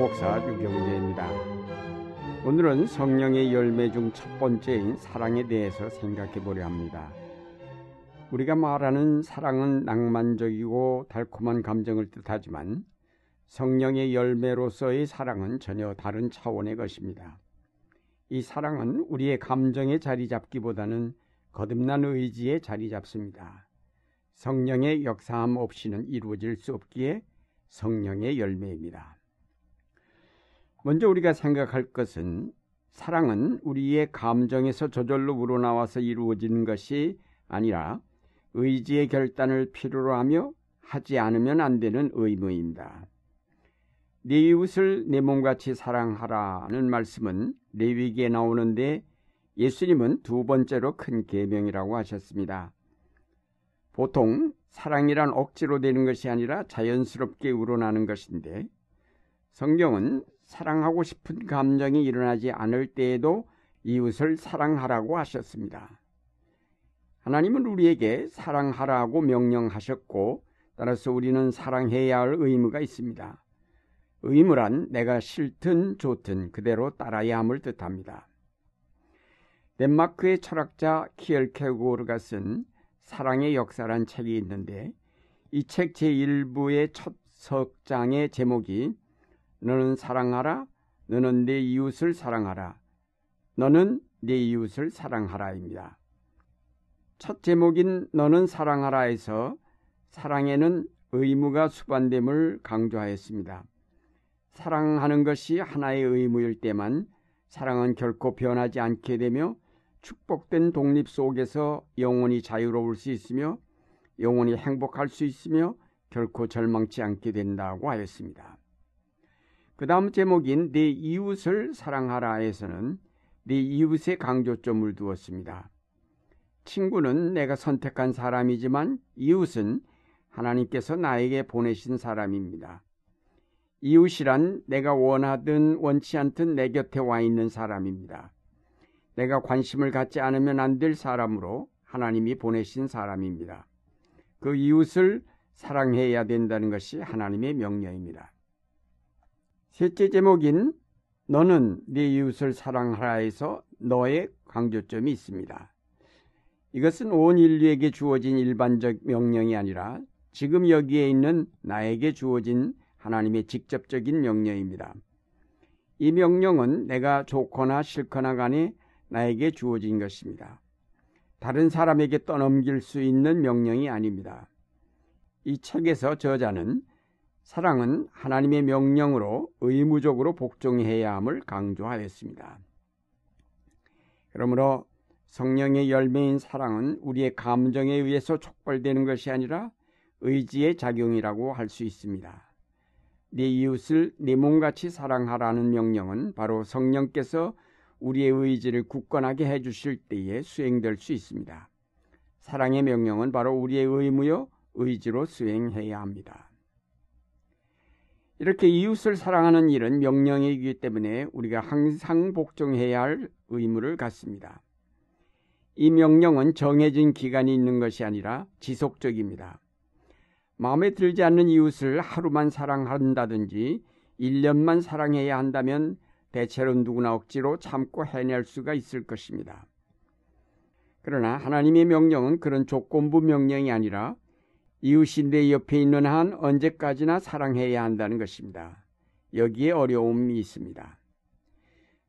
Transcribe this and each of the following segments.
목사 유경재입니다. 오늘은 성령의 열매 중 첫 번째인 사랑에 대해서 생각해 보려 합니다. 우리가 말하는 사랑은 낭만적이고 달콤한 감정을 뜻하지만 성령의 열매로서의 사랑은 전혀 다른 차원의 것입니다. 이 사랑은 우리의 감정에 자리 잡기보다는 거듭난 의지에 자리 잡습니다. 성령의 역사함 없이는 이루어질 수 없기에 성령의 열매입니다. 먼저 우리가 생각할 것은 사랑은 우리의 감정에서 저절로 우러나와서 이루어지는 것이 아니라 의지의 결단을 필요로 하며 하지 않으면 안 되는 의무입니다. 네 이웃을 내 몸같이 사랑하라는 말씀은 레위기에 나오는데 예수님은 두 번째로 큰 계명이라고 하셨습니다. 보통 사랑이란 억지로 되는 것이 아니라 자연스럽게 우러나는 것인데 성경은 사랑하고 싶은 감정이 일어나지 않을 때에도 이웃을 사랑하라고 하셨습니다. 하나님은 우리에게 사랑하라고 명령하셨고 따라서 우리는 사랑해야 할 의무가 있습니다. 의무란 내가 싫든 좋든 그대로 따라야 함을 뜻합니다. 덴마크의 철학자 키엘케고르가 쓴 사랑의 역사란 책이 있는데 이 책 제1부의 첫 석장의 제목이 너는 사랑하라 너는 내 이웃을 사랑하라 너는 내 이웃을 사랑하라입니다. 첫 제목인 너는 사랑하라에서 사랑에는 의무가 수반됨을 강조하였습니다. 사랑하는 것이 하나의 의무일 때만 사랑은 결코 변하지 않게 되며 축복된 독립 속에서 영원히 자유로울 수 있으며 영원히 행복할 수 있으며 결코 절망치 않게 된다고 하였습니다. 그 다음 제목인 내 이웃을 사랑하라에서는 내 이웃의 강조점을 두었습니다. 친구는 내가 선택한 사람이지만 이웃은 하나님께서 나에게 보내신 사람입니다. 이웃이란 내가 원하든 원치 않든 내 곁에 와 있는 사람입니다. 내가 관심을 갖지 않으면 안 될 사람으로 하나님이 보내신 사람입니다. 그 이웃을 사랑해야 된다는 것이 하나님의 명령입니다. 셋째 제목인 너는 네 이웃을 사랑하라에서 너의 강조점이 있습니다. 이것은 온 인류에게 주어진 일반적 명령이 아니라 지금 여기에 있는 나에게 주어진 하나님의 직접적인 명령입니다. 이 명령은 내가 좋거나 싫거나 간에 나에게 주어진 것입니다. 다른 사람에게 떠넘길 수 있는 명령이 아닙니다. 이 책에서 저자는 사랑은 하나님의 명령으로 의무적으로 복종해야 함을 강조하였습니다. 그러므로 성령의 열매인 사랑은 우리의 감정에 의해서 촉발되는 것이 아니라 의지의 작용이라고 할 수 있습니다. 네 이웃을 네 몸같이 사랑하라는 명령은 바로 성령께서 우리의 의지를 굳건하게 해주실 때에 수행될 수 있습니다. 사랑의 명령은 바로 우리의 의무요 의지로 수행해야 합니다. 이렇게 이웃을 사랑하는 일은 명령이기 때문에 우리가 항상 복종해야 할 의무를 갖습니다. 이 명령은 정해진 기간이 있는 것이 아니라 지속적입니다. 마음에 들지 않는 이웃을 하루만 사랑한다든지 1년만 사랑해야 한다면 대체로 누구나 억지로 참고 해낼 수가 있을 것입니다. 그러나 하나님의 명령은 그런 조건부 명령이 아니라 이웃이 내 옆에 있는 한 언제까지나 사랑해야 한다는 것입니다. 여기에 어려움이 있습니다.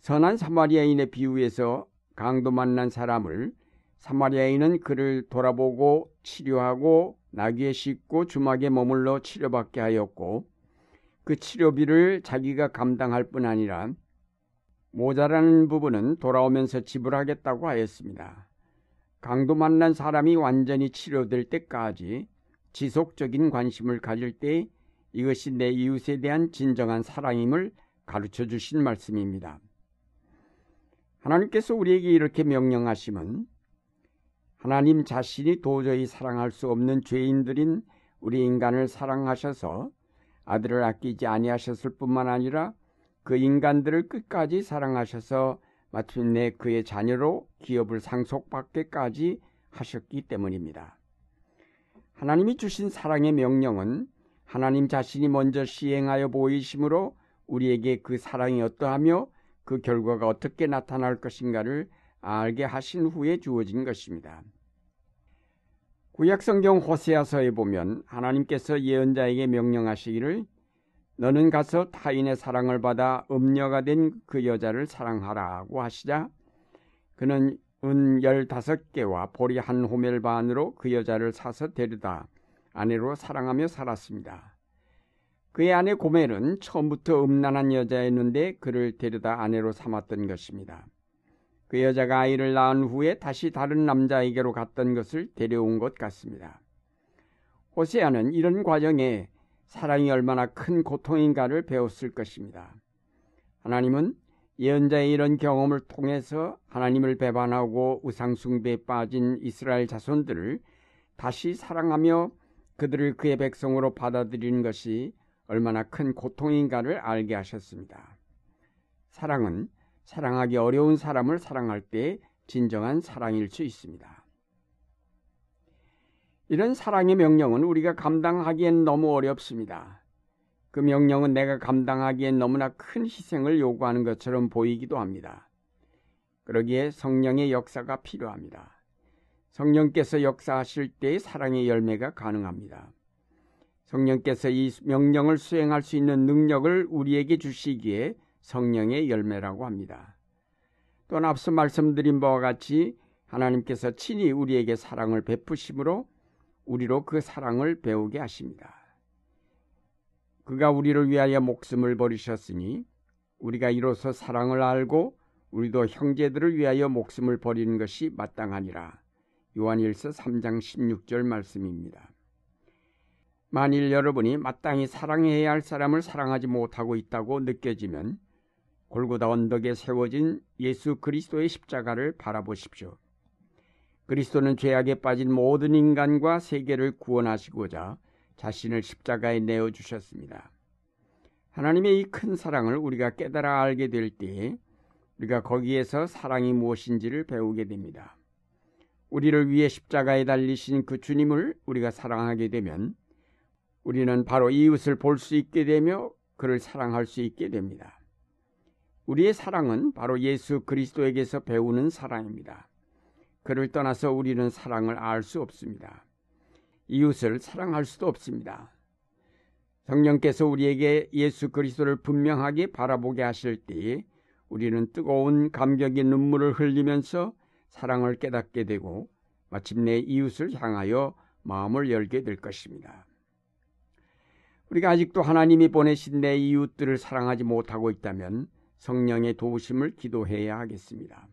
선한 사마리아인의 비유에서 강도 만난 사람을 사마리아인은 그를 돌아보고 치료하고 나귀에 싣고 주막에 머물러 치료받게 하였고 그 치료비를 자기가 감당할 뿐 아니라 모자라는 부분은 돌아오면서 지불하겠다고 하였습니다. 강도 만난 사람이 완전히 치료될 때까지 지속적인 관심을 가질 때 이것이 내 이웃에 대한 진정한 사랑임을 가르쳐 주신 말씀입니다. 하나님께서 우리에게 이렇게 명령하시면 하나님 자신이 도저히 사랑할 수 없는 죄인들인 우리 인간을 사랑하셔서 아들을 아끼지 아니하셨을 뿐만 아니라 그 인간들을 끝까지 사랑하셔서 마침내 그의 자녀로 기업을 상속받게까지 하셨기 때문입니다. 하나님이 주신 사랑의 명령은 하나님 자신이 먼저 시행하여 보이심으로 우리에게 그 사랑이 어떠하며 그 결과가 어떻게 나타날 것인가를 알게 하신 후에 주어진 것입니다. 구약성경 호세아서에 보면 하나님께서 예언자에게 명령하시기를 너는 가서 타인의 사랑을 받아 음녀가 된 그 여자를 사랑하라고 하시자 그는 은 열다섯 개와 보리 한 호멜 반으로 그 여자를 사서 데려다 아내로 사랑하며 살았습니다. 그의 아내 고멜은 처음부터 음란한 여자였는데 그를 데려다 아내로 삼았던 것입니다. 그 여자가 아이를 낳은 후에 다시 다른 남자에게로 갔던 것을 데려온 것 같습니다. 호세아는 이런 과정에 사랑이 얼마나 큰 고통인가를 배웠을 것입니다. 하나님은 예언자의 이런 경험을 통해서 하나님을 배반하고 우상숭배에 빠진 이스라엘 자손들을 다시 사랑하며 그들을 그의 백성으로 받아들이는 것이 얼마나 큰 고통인가를 알게 하셨습니다. 사랑은 사랑하기 어려운 사람을 사랑할 때 진정한 사랑일 수 있습니다. 이런 사랑의 명령은 우리가 감당하기엔 너무 어렵습니다. 그 명령은 내가 감당하기엔 너무나 큰 희생을 요구하는 것처럼 보이기도 합니다. 그러기에 성령의 역사가 필요합니다. 성령께서 역사하실 때 사랑의 열매가 가능합니다. 성령께서 이 명령을 수행할 수 있는 능력을 우리에게 주시기에 성령의 열매라고 합니다. 또한 앞서 말씀드린 바와 같이 하나님께서 친히 우리에게 사랑을 베푸심으로 우리로 그 사랑을 배우게 하십니다. 그가 우리를 위하여 목숨을 버리셨으니 우리가 이로써 사랑을 알고 우리도 형제들을 위하여 목숨을 버리는 것이 마땅하니라. 요한일서 3장 16절 말씀입니다. 만일 여러분이 마땅히 사랑해야 할 사람을 사랑하지 못하고 있다고 느껴지면 골고다 언덕에 세워진 예수 그리스도의 십자가를 바라보십시오. 그리스도는 죄악에 빠진 모든 인간과 세계를 구원하시고자 자신을 십자가에 내어 주셨습니다. 하나님의 이 큰 사랑을 우리가 깨달아 알게 될 때에 우리가 거기에서 사랑이 무엇인지를 배우게 됩니다. 우리를 위해 십자가에 달리신 그 주님을 우리가 사랑하게 되면 우리는 바로 이웃을 볼 수 있게 되며 그를 사랑할 수 있게 됩니다. 우리의 사랑은 바로 예수 그리스도에게서 배우는 사랑입니다. 그를 떠나서 우리는 사랑을 알 수 없습니다. 이웃을 사랑할 수도 없습니다. 성령께서 우리에게 예수 그리스도를 분명하게 바라보게 하실 때에 우리는 뜨거운 감격의 눈물을 흘리면서 사랑을 깨닫게 되고 마침내 이웃을 향하여 마음을 열게 될 것입니다. 우리가 아직도 하나님이 보내신 내 이웃들을 사랑하지 못하고 있다면 성령의 도우심을 기도해야 하겠습니다.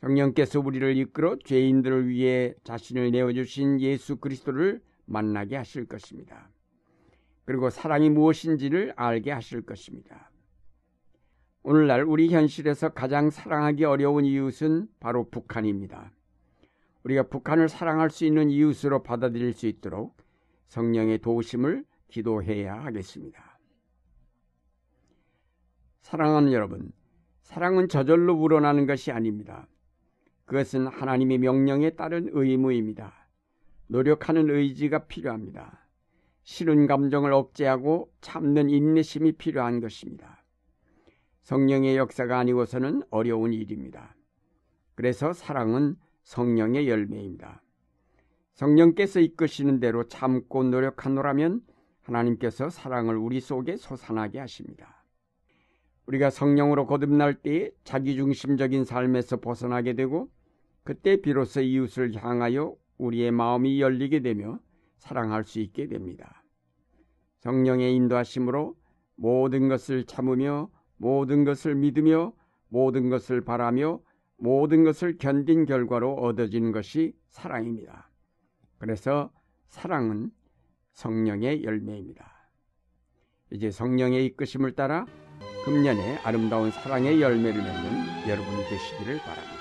성령께서 우리를 이끌어 죄인들을 위해 자신을 내어주신 예수 그리스도를 만나게 하실 것입니다. 그리고 사랑이 무엇인지를 알게 하실 것입니다. 오늘날 우리 현실에서 가장 사랑하기 어려운 이웃은 바로 북한입니다. 우리가 북한을 사랑할 수 있는 이웃으로 받아들일 수 있도록 성령의 도우심을 기도해야 하겠습니다. 사랑하는 여러분, 사랑은 저절로 우러나는 것이 아닙니다. 그것은 하나님의 명령에 따른 의무입니다. 노력하는 의지가 필요합니다. 싫은 감정을 억제하고 참는 인내심이 필요한 것입니다. 성령의 역사가 아니고서는 어려운 일입니다. 그래서 사랑은 성령의 열매입니다. 성령께서 이끄시는 대로 참고 노력하노라면 하나님께서 사랑을 우리 속에 솟아나게 하십니다. 우리가 성령으로 거듭날 때 자기중심적인 삶에서 벗어나게 되고 그때 비로소 이웃을 향하여 우리의 마음이 열리게 되며 사랑할 수 있게 됩니다. 성령의 인도하심으로 모든 것을 참으며 모든 것을 믿으며 모든 것을 바라며 모든 것을 견딘 결과로 얻어지는 것이 사랑입니다. 그래서 사랑은 성령의 열매입니다. 이제 성령의 이끄심을 따라 금년에 아름다운 사랑의 열매를 맺는 여러분이 되시기를 바랍니다.